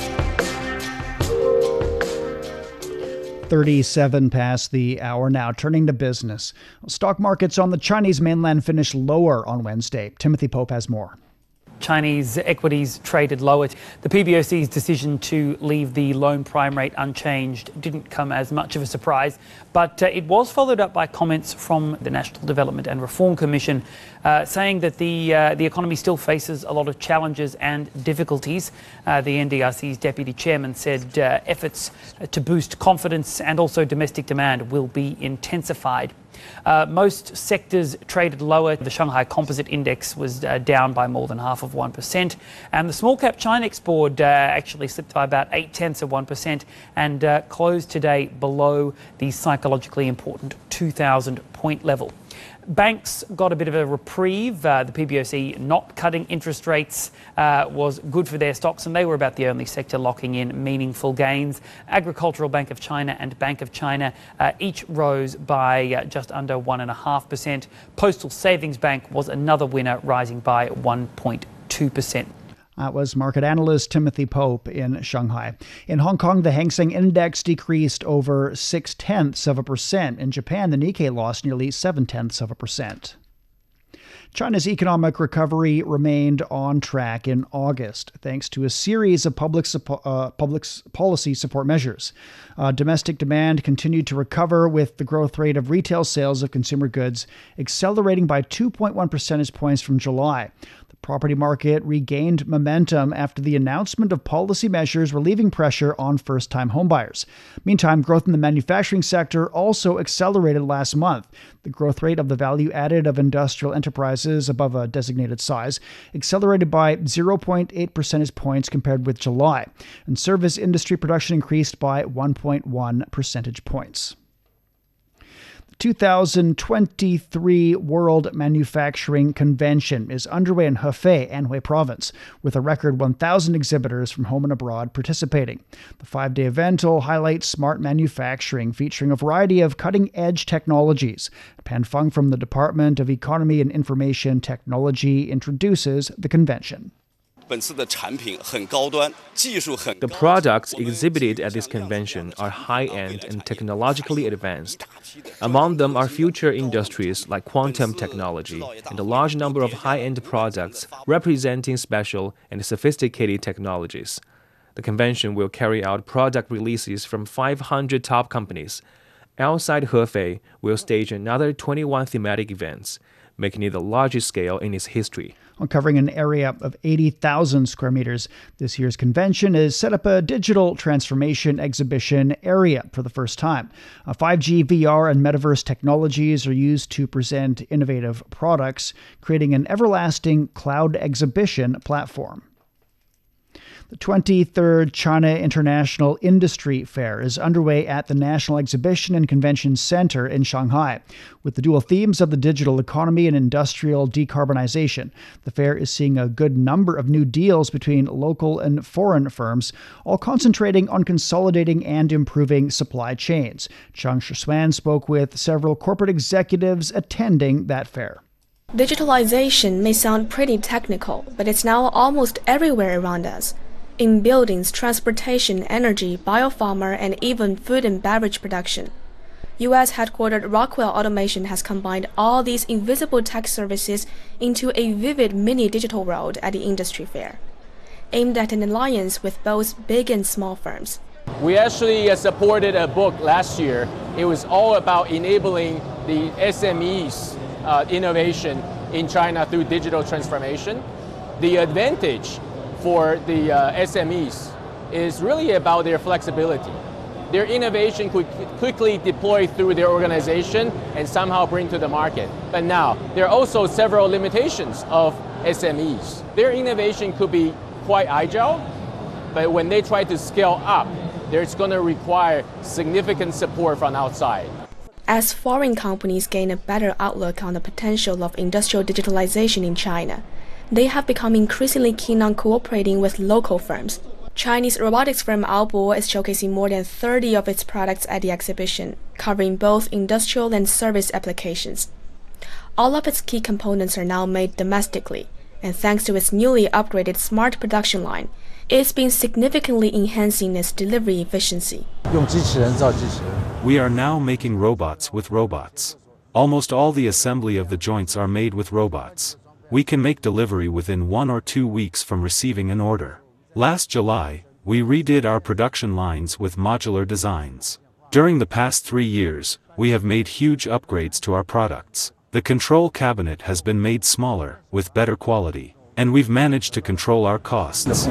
Speaker 4: 37 past the hour now. Turning to business. Stock markets on the Chinese mainland finished lower on Wednesday. Timothy Pope has more.
Speaker 39: Chinese equities traded lower. The PBOC's decision to leave the loan prime rate unchanged didn't come as much of a surprise, but uh, it was followed up by comments from the National Development and Reform Commission uh, saying that the, uh, the economy still faces a lot of challenges and difficulties. Uh, the NDRC's deputy chairman said uh, efforts to boost confidence and also domestic demand will be intensified. Uh, most sectors traded lower. The Shanghai Composite Index was uh, down by more than half of 1%. And the small cap ChiNext board uh, actually slipped by about 8 tenths of 1% and uh, closed today below the psychologically important 2,000 point level. Banks got a bit of a reprieve. Uh, the PBOC not cutting interest rates uh, was good for their stocks, and they were about the only sector locking in meaningful gains. Agricultural Bank of China and Bank of China uh, each rose by uh, just under 1.5%. Postal Savings Bank was another winner, rising by 1.2%.
Speaker 4: That was market analyst Timothy Pope in Shanghai. In Hong Kong, the Hang Seng Index decreased over six tenths of a percent. In Japan, the Nikkei lost nearly seven tenths of a percent. China's economic recovery remained on track in August, thanks to a series of public, uh, public policy support measures. Uh, domestic demand continued to recover, with the growth rate of retail sales of consumer goods accelerating by 2.1 percentage points from July property market regained momentum after the announcement of policy measures relieving pressure on first time homebuyers. Meantime, growth in the manufacturing sector also accelerated last month. The growth rate of the value added of industrial enterprises above a designated size accelerated by 0.8 percentage points compared with July, and service industry production increased by 1.1 percentage points. 2023 World Manufacturing Convention is underway in Hefei, Anhui Province, with a record 1,000 exhibitors from home and abroad participating. The five day event will highlight smart manufacturing, featuring a variety of cutting edge technologies. Pan Feng from the Department of Economy and Information Technology introduces the convention.
Speaker 38: The products exhibited at this convention are high end and technologically advanced. Among them are future industries like quantum technology and a large number of high end products representing special and sophisticated technologies. The convention will carry out product releases from 500 top companies. Outside Hefei will stage another 21 thematic events, making it the largest scale in its history
Speaker 4: covering an area of 80,000 square meters. This year's convention has set up a digital transformation exhibition area for the first time. Uh, 5G, VR, and metaverse technologies are used to present innovative products, creating an everlasting cloud exhibition platform. The 23rd China International Industry Fair is underway at the National Exhibition and Convention Center in Shanghai. With the dual themes of the digital economy and industrial decarbonization, the fair is seeing a good number of new deals between local and foreign firms, all concentrating on consolidating and improving supply chains. Chang Shuan spoke with several corporate executives attending that fair.
Speaker 40: Digitalization may sound pretty technical, but it's now almost everywhere around us in buildings, transportation, energy, biopharma, and even food and beverage production. US headquartered Rockwell Automation has combined all these invisible tech services into a vivid mini digital world at the industry fair, aimed at an alliance with both big and small firms.
Speaker 27: We actually uh, supported a book last year. It was all about enabling the SMEs uh, innovation in China through digital transformation. The advantage for the uh, SMEs is really about their flexibility. Their innovation could quickly deploy through their organization and somehow bring to the market. But now, there are also several limitations of SMEs. Their innovation could be quite agile, but when they try to scale up, there's going to require significant support from outside.
Speaker 40: As foreign companies gain a better outlook on the potential of industrial digitalization in China, they have become increasingly keen on cooperating with local firms. Chinese robotics firm AUBO is showcasing more than 30 of its products at the exhibition, covering both industrial and service applications. All of its key components are now made domestically, and thanks to its newly upgraded smart production line, it's been significantly enhancing its delivery efficiency.
Speaker 41: We are now making robots with robots. Almost all the assembly of the joints are made with robots we can make delivery within one or two weeks from receiving an order. Last July, we redid our production lines with modular designs. During the past three years, we have made huge upgrades to our products. The control cabinet has been made smaller, with better quality, and we've managed to control our costs.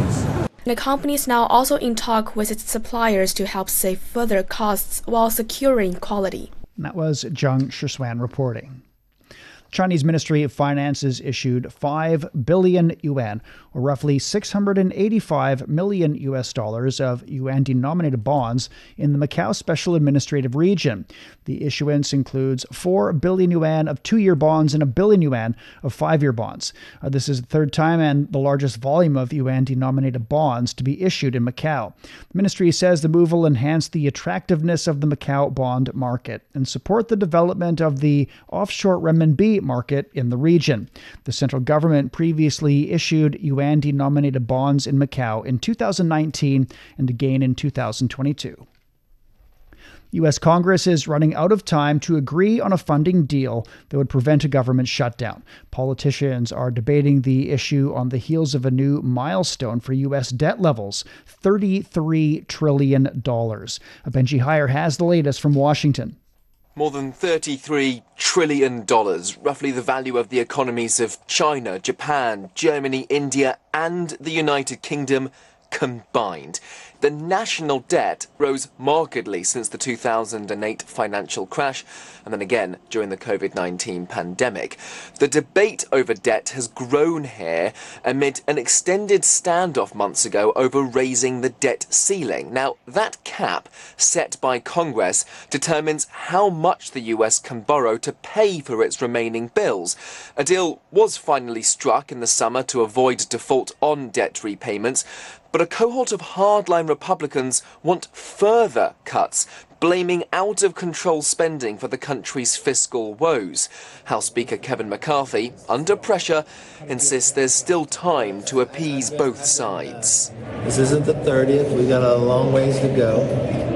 Speaker 40: The company is now also in talk with its suppliers to help save further costs while securing quality.
Speaker 4: And that was Zhang Shishuan reporting. Chinese Ministry of Finances issued 5 billion yuan, or roughly 685 million US dollars of yuan denominated bonds in the Macau Special Administrative Region. The issuance includes 4 billion yuan of two year bonds and a billion yuan of five year bonds. Uh, this is the third time and the largest volume of yuan denominated bonds to be issued in Macau. The ministry says the move will enhance the attractiveness of the Macau bond market and support the development of the offshore renminbi market in the region. The central government previously issued yuan denominated bonds in Macau in 2019 and again in 2022. U.S. Congress is running out of time to agree on a funding deal that would prevent a government shutdown. Politicians are debating the issue on the heels of a new milestone for U.S. debt levels $33 trillion. Benji Heyer has the latest from Washington.
Speaker 42: More than $33 trillion, roughly the value of the economies of China, Japan, Germany, India, and the United Kingdom combined. The national debt rose markedly since the 2008 financial crash and then again during the COVID 19 pandemic. The debate over debt has grown here amid an extended standoff months ago over raising the debt ceiling. Now, that cap set by Congress determines how much the US can borrow to pay for its remaining bills. A deal was finally struck in the summer to avoid default on debt repayments, but a cohort of hardline Republicans want further cuts, blaming out of control spending for the country's fiscal woes. House Speaker Kevin McCarthy, under pressure, insists there's still time to appease both sides.
Speaker 43: This isn't the 30th. We've got a long ways to go.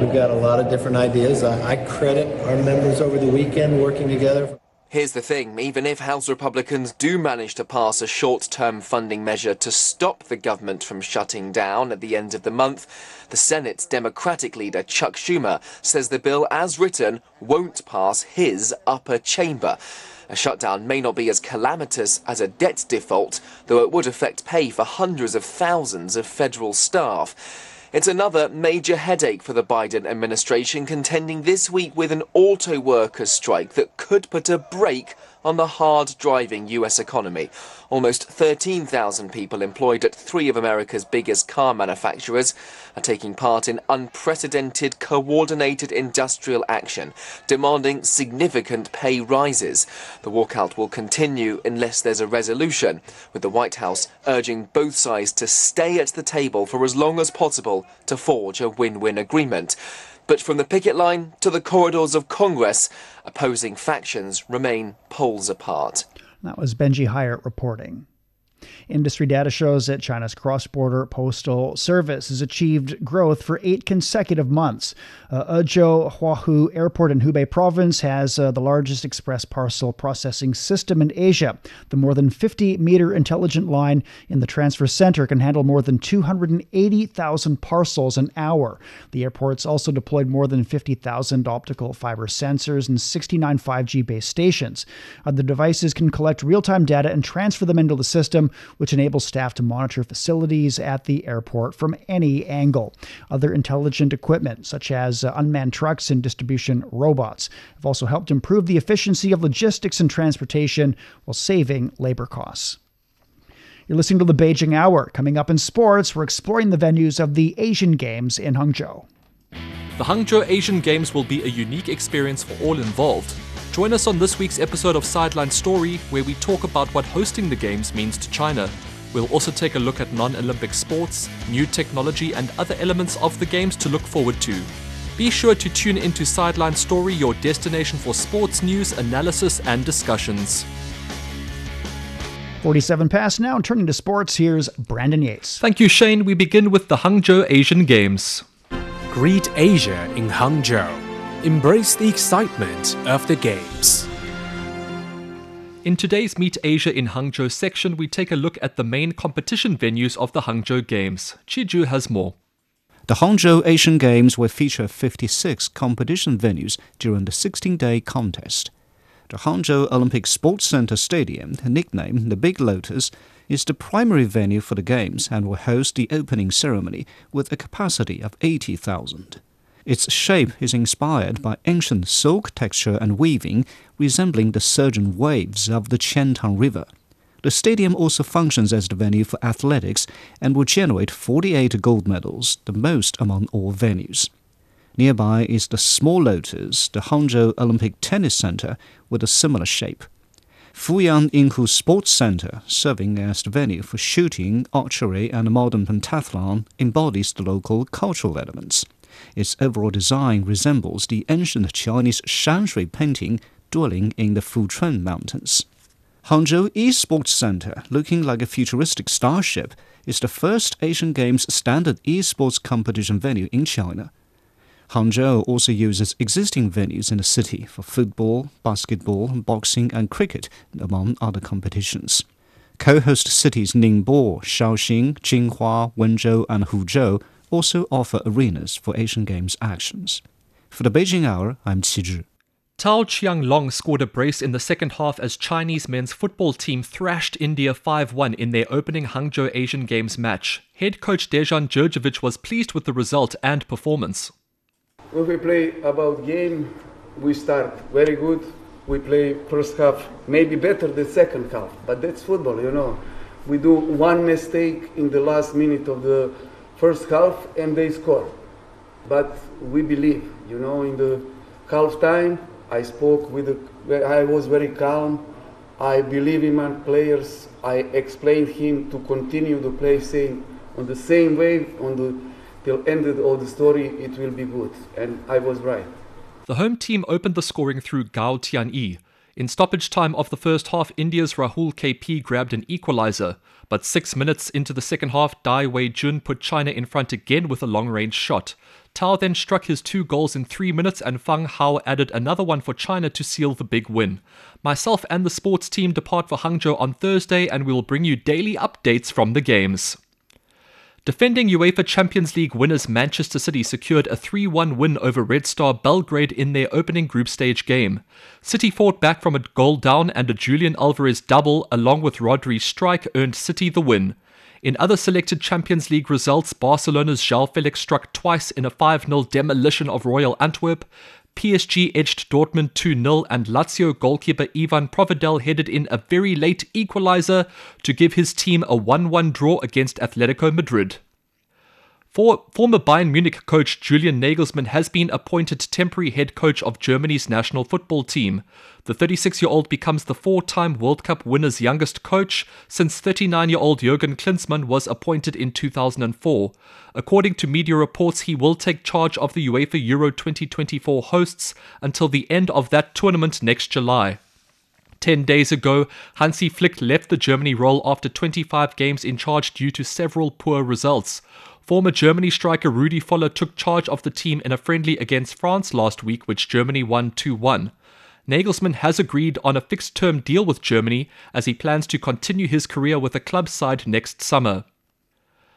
Speaker 43: We've got a lot of different ideas. I, credit our members over the weekend working together.
Speaker 42: Here's the thing even if House Republicans do manage to pass a short term funding measure to stop the government from shutting down at the end of the month, the Senate's Democratic leader Chuck Schumer says the bill as written won't pass his upper chamber. A shutdown may not be as calamitous as a debt default, though it would affect pay for hundreds of thousands of federal staff. It's another major headache for the Biden administration, contending this week with an auto workers strike that could put a brake on the hard driving US economy. Almost 13,000 people employed at three of America's biggest car manufacturers are taking part in unprecedented coordinated industrial action, demanding significant pay rises. The walkout will continue unless there's a resolution, with the White House urging both sides to stay at the table for as long as possible to forge a win win agreement. But from the picket line to the corridors of Congress, opposing factions remain poles apart.
Speaker 4: That was Benji Hyatt reporting. Industry data shows that China's cross border postal service has achieved growth for eight consecutive months. Uh, Ezhou Huahu Airport in Hubei province has uh, the largest express parcel processing system in Asia. The more than 50 meter intelligent line in the transfer center can handle more than 280,000 parcels an hour. The airport's also deployed more than 50,000 optical fiber sensors and 69 5G base stations. Uh, the devices can collect real time data and transfer them into the system which enables staff to monitor facilities at the airport from any angle. Other intelligent equipment, such as uh, unmanned trucks and distribution robots, have also helped improve the efficiency of logistics and transportation while saving labor costs. You're listening to the Beijing Hour. Coming up in sports, we're exploring the venues of the Asian Games in Hangzhou.
Speaker 44: The Hangzhou Asian Games will be a unique experience for all involved. Join us on this week's episode of Sideline Story, where we talk about what hosting the Games means to China. We'll also take a look at non Olympic sports, new technology, and other elements of the Games to look forward to. Be sure to tune into Sideline Story, your destination for sports news, analysis, and discussions.
Speaker 4: 47 past now, turning to sports, here's Brandon Yates.
Speaker 44: Thank you, Shane. We begin with the Hangzhou Asian Games.
Speaker 45: Greet Asia in Hangzhou. Embrace the excitement of the Games.
Speaker 44: In today's Meet Asia in Hangzhou section, we take a look at the main competition venues of the Hangzhou Games. Qi Zhi has more.
Speaker 32: The Hangzhou Asian Games will feature 56 competition venues during the 16 day contest. The Hangzhou Olympic Sports Center Stadium, nicknamed the Big Lotus, is the primary venue for the Games and will host the opening ceremony with a capacity of 80,000. Its shape is inspired by ancient silk texture and weaving, resembling the surging waves of the Qiantang River. The stadium also functions as the venue for athletics and will generate 48 gold medals, the most among all venues. Nearby is the Small Lotus, the Hangzhou Olympic Tennis Center, with a similar shape. Fuyang Yinghu Sports Center, serving as the venue for shooting, archery, and modern pentathlon, embodies the local cultural elements. Its overall design resembles the ancient Chinese Shanshui painting dwelling in the Fuchun Mountains. Hangzhou Esports Center, looking like a futuristic starship, is the first Asian Games standard esports competition venue in China. Hangzhou also uses existing venues in the city for football, basketball, boxing, and cricket, among other competitions. Co host cities Ningbo, Shaoxing, Jinhua, Wenzhou, and Huzhou also offer arenas for Asian Games actions. For the Beijing Hour, I'm Qi Zhi.
Speaker 44: Tao Qianglong scored a brace in the second half as Chinese men's football team thrashed India 5-1 in their opening Hangzhou Asian Games match. Head coach Dejan Djurdjevic was pleased with the result and performance.
Speaker 46: When we play about game, we start very good. We play first half maybe better the second half, but that's football, you know. We do one mistake in the last minute of the first half and they score. But we believe, you know, in the half time, I spoke with the, I was very calm. I believe in my players. I explained him to continue the play, saying on the same way, on the till ended all the story, it will be good. And I was right.
Speaker 44: The home team opened the scoring through Gao Tianyi. In stoppage time of the first half, India's Rahul KP grabbed an equaliser, but six minutes into the second half, Dai Wei Jun put China in front again with a long range shot. Tao then struck his two goals in three minutes, and Fang Hao added another one for China to seal the big win. Myself and the sports team depart for Hangzhou on Thursday, and we will bring you daily updates from the games. Defending UEFA Champions League winners Manchester City secured a 3 1 win over Red Star Belgrade in their opening group stage game. City fought back from a goal down, and a Julian Alvarez double, along with Rodri's strike, earned City the win. In other selected Champions League results, Barcelona's João Felix struck twice in a 5 0 demolition of Royal Antwerp. PSG edged Dortmund 2 0, and Lazio goalkeeper Ivan Provedel headed in a very late equaliser to give his team a 1 1 draw against Atletico Madrid. For, former Bayern Munich coach Julian Nagelsmann has been appointed temporary head coach of Germany's national football team. The 36 year old becomes the four time World Cup winner's youngest coach since 39 year old Jurgen Klinsmann was appointed in 2004. According to media reports, he will take charge of the UEFA Euro 2024 hosts until the end of that tournament next July. Ten days ago, Hansi Flick left the Germany role after 25 games in charge due to several poor results. Former Germany striker Rudi Voller took charge of the team in a friendly against France last week, which Germany won 2 1. Nagelsmann has agreed on a fixed term deal with Germany as he plans to continue his career with the club side next summer.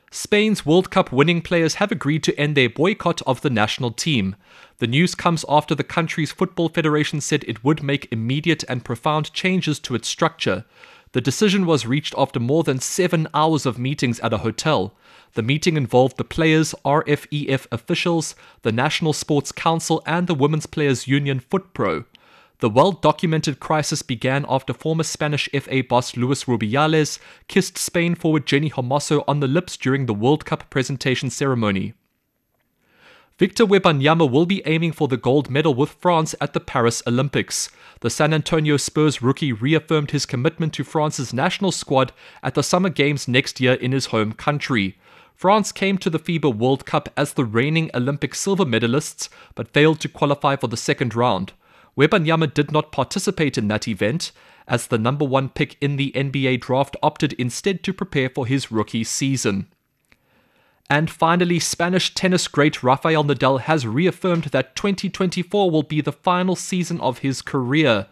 Speaker 44: Spain's World Cup winning players have agreed to end their boycott of the national team. The news comes after the country's football federation said it would make immediate and profound changes to its structure. The decision was reached after more than seven hours of meetings at a hotel. The meeting involved the players, RFEF officials, the National Sports Council, and the Women's Players Union FUTPRO. The well documented crisis began after former Spanish FA boss Luis Rubiales kissed Spain forward Jenni Hermoso on the lips during the World Cup presentation ceremony. Victor Wembanyama will be aiming for the gold medal with France at the Paris Olympics. The San Antonio Spurs rookie reaffirmed his commitment to France's national squad at the Summer Games next year in his home country. France came to the FIBA World Cup as the reigning Olympic silver medalists, but failed to qualify for the second round. Wembanyama did not participate in that event, as the number one pick in the NBA draft opted instead to prepare for his rookie season. And finally, Spanish tennis great Rafael Nadal has reaffirmed that 2024 will be the final season of his career.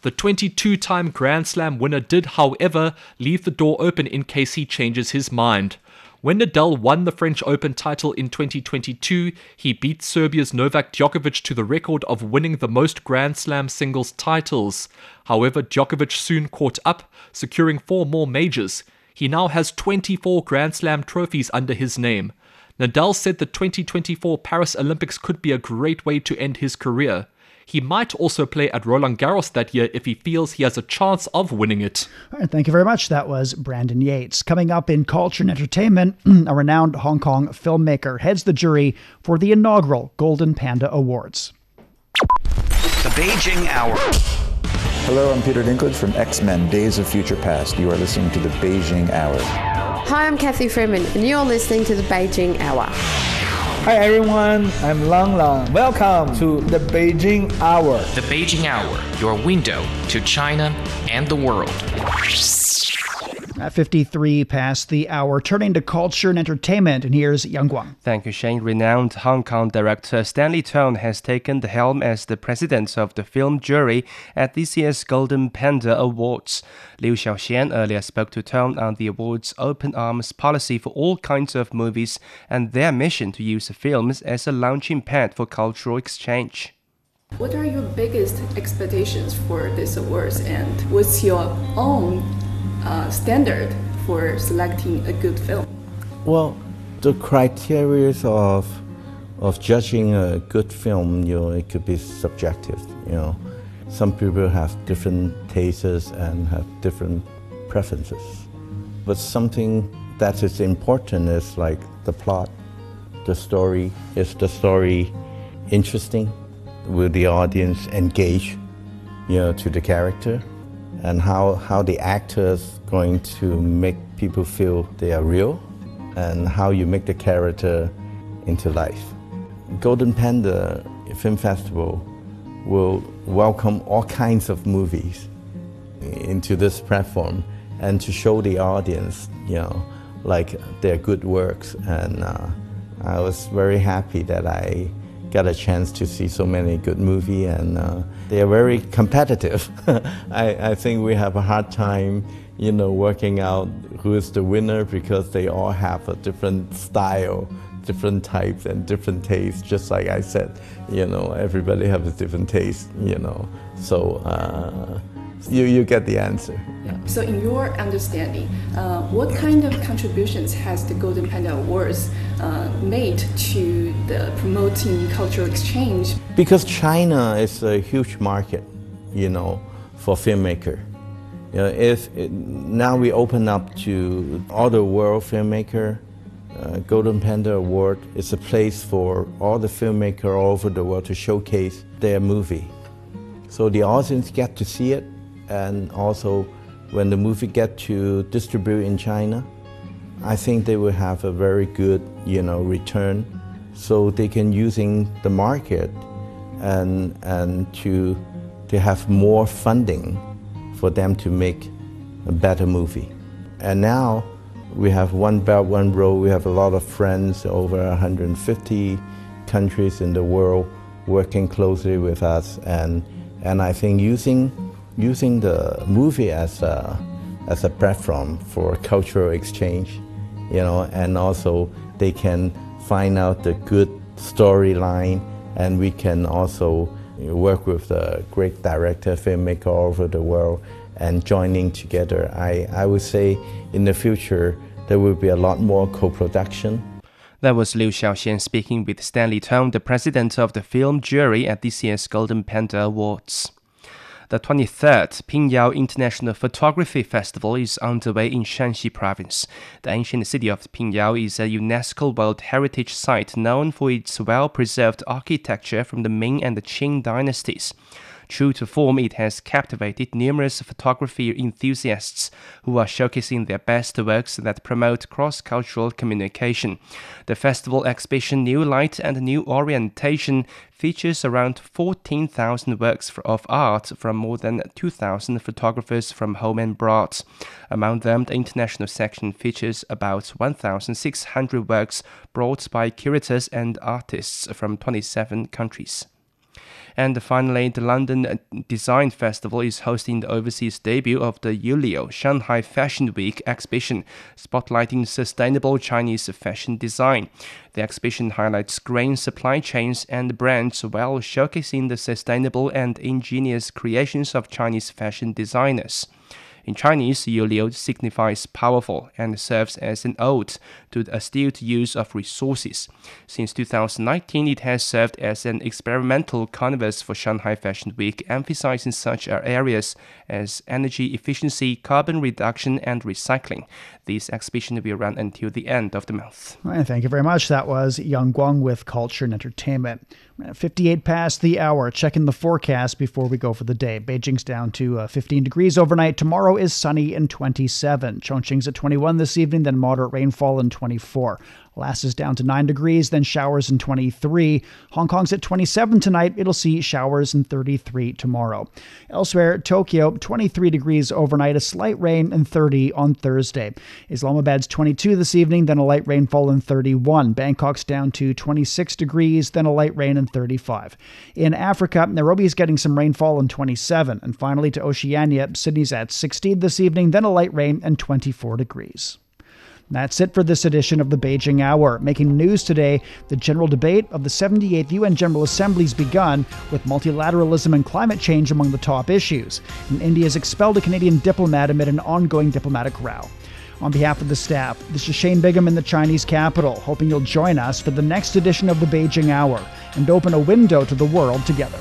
Speaker 44: The 22 time Grand Slam winner did, however, leave the door open in case he changes his mind. When Nadal won the French Open title in 2022, he beat Serbia's Novak Djokovic to the record of winning the most Grand Slam singles titles. However, Djokovic soon caught up, securing four more majors. He now has 24 Grand Slam trophies under his name. Nadal said the 2024 Paris Olympics could be a great way to end his career. He might also play at Roland Garros that year if he feels he has a chance of winning it.
Speaker 4: All right, thank you very much. That was Brandon Yates. Coming up in culture and entertainment, a renowned Hong Kong filmmaker heads the jury for the inaugural Golden Panda Awards.
Speaker 47: The Beijing Hour.
Speaker 48: Hello, I'm Peter Dinklage from X Men Days of Future Past. You are listening to the Beijing Hour.
Speaker 49: Hi, I'm Cathy Freeman, and you're listening to the Beijing Hour.
Speaker 50: Hi everyone, I'm Lang Lang. Welcome to the Beijing Hour.
Speaker 51: The Beijing Hour, your window to China and the world.
Speaker 4: At 53 past the hour, turning to culture and entertainment, and here's Yang Guang.
Speaker 38: Thank you, Shane. Renowned Hong Kong director Stanley Tong has taken the helm as the president of the film jury at this year's Golden Panda Awards. Liu Xiaoxian earlier spoke to Tong on the award's open arms policy for all kinds of movies and their mission to use films as a launching pad for cultural exchange.
Speaker 50: What are your biggest expectations for this awards, and what's your own uh, standard for selecting a good film?
Speaker 52: Well, the criteria of of judging a good film, you know, it could be subjective. You know, some people have different tastes and have different preferences. But something that is important is like the plot, the story. Is the story interesting? Will the audience engage, you know, to the character? And how, how the actors going to make people feel they are real and how you make the character into life. Golden Panda Film Festival will welcome all kinds of movies into this platform and to show the audience, you know, like their good works. And uh, I was very happy that I got a chance to see so many good movies, and uh, they are very competitive. I, I think we have a hard time, you know, working out who is the winner because they all have a different style, different types, and different tastes. Just like I said, you know, everybody has a different taste, you know. So uh, you you get the answer.
Speaker 50: Yeah. So, in your understanding, uh, what kind of contributions has the Golden Panda Awards uh, made to the promoting cultural exchange?
Speaker 52: Because China is a huge market, you know, for filmmaker. You know, if it, now we open up to all the world filmmaker, uh, Golden Panda Award is a place for all the filmmaker all over the world to showcase their movie. So the audience get to see it, and also when the movie get to distribute in China, I think they will have a very good, you know, return, so they can using the market and and to to have more funding for them to make a better movie. And now we have one belt, one road. We have a lot of friends over 150 countries in the world working closely with us, and and I think using using the movie as a, as a platform for cultural exchange, you know, and also they can find out the good storyline, and we can also work with the great director, filmmaker all over the world, and joining together. I, I would say in the future there will be a lot more co-production.
Speaker 38: That was Liu Xiaoxian speaking with Stanley Tong, the president of the film jury at this year's Golden Panda Awards. The 23rd Pingyao International Photography Festival is underway in Shanxi Province. The ancient city of Pingyao is a UNESCO World Heritage Site known for its well preserved architecture from the Ming and the Qing dynasties. True to form, it has captivated numerous photography enthusiasts who are showcasing their best works that promote cross cultural communication. The festival exhibition New Light and New Orientation features around 14,000 works of art from more than 2,000 photographers from home and abroad. Among them, the international section features about 1,600 works brought by curators and artists from 27 countries. And finally, the London Design Festival is hosting the overseas debut of the Yulio Shanghai Fashion Week exhibition, spotlighting sustainable Chinese fashion design. The exhibition highlights green supply chains and brands while showcasing the sustainable and ingenious creations of Chinese fashion designers. In Chinese, Yu Liu signifies powerful and serves as an ode to the astute use of resources. Since 2019, it has served as an experimental canvas for Shanghai Fashion Week, emphasizing such areas as energy efficiency, carbon reduction, and recycling. This exhibition will run until the end of the month.
Speaker 4: Right, thank you very much. That was Yang Guang with Culture and Entertainment. 58 past the hour. Checking the forecast before we go for the day. Beijing's down to uh, 15 degrees overnight. Tomorrow is sunny and 27. Chongqing's at 21 this evening, then moderate rainfall and 24. Lhasa's down to 9 degrees, then showers in 23. Hong Kong's at 27 tonight. It'll see showers in 33 tomorrow. Elsewhere, Tokyo, 23 degrees overnight, a slight rain and 30 on Thursday. Islamabad's 22 this evening, then a light rainfall in 31. Bangkok's down to 26 degrees, then a light rain in 35. In Africa, Nairobi is getting some rainfall in 27. And finally to Oceania, Sydney's at 16 this evening, then a light rain and 24 degrees. That's it for this edition of the Beijing Hour. Making news today, the general debate of the 78th UN General Assembly's begun, with multilateralism and climate change among the top issues. And India has expelled a Canadian diplomat amid an ongoing diplomatic row. On behalf of the staff, this is Shane Bigham in the Chinese capital, hoping you'll join us for the next edition of the Beijing Hour and open a window to the world together.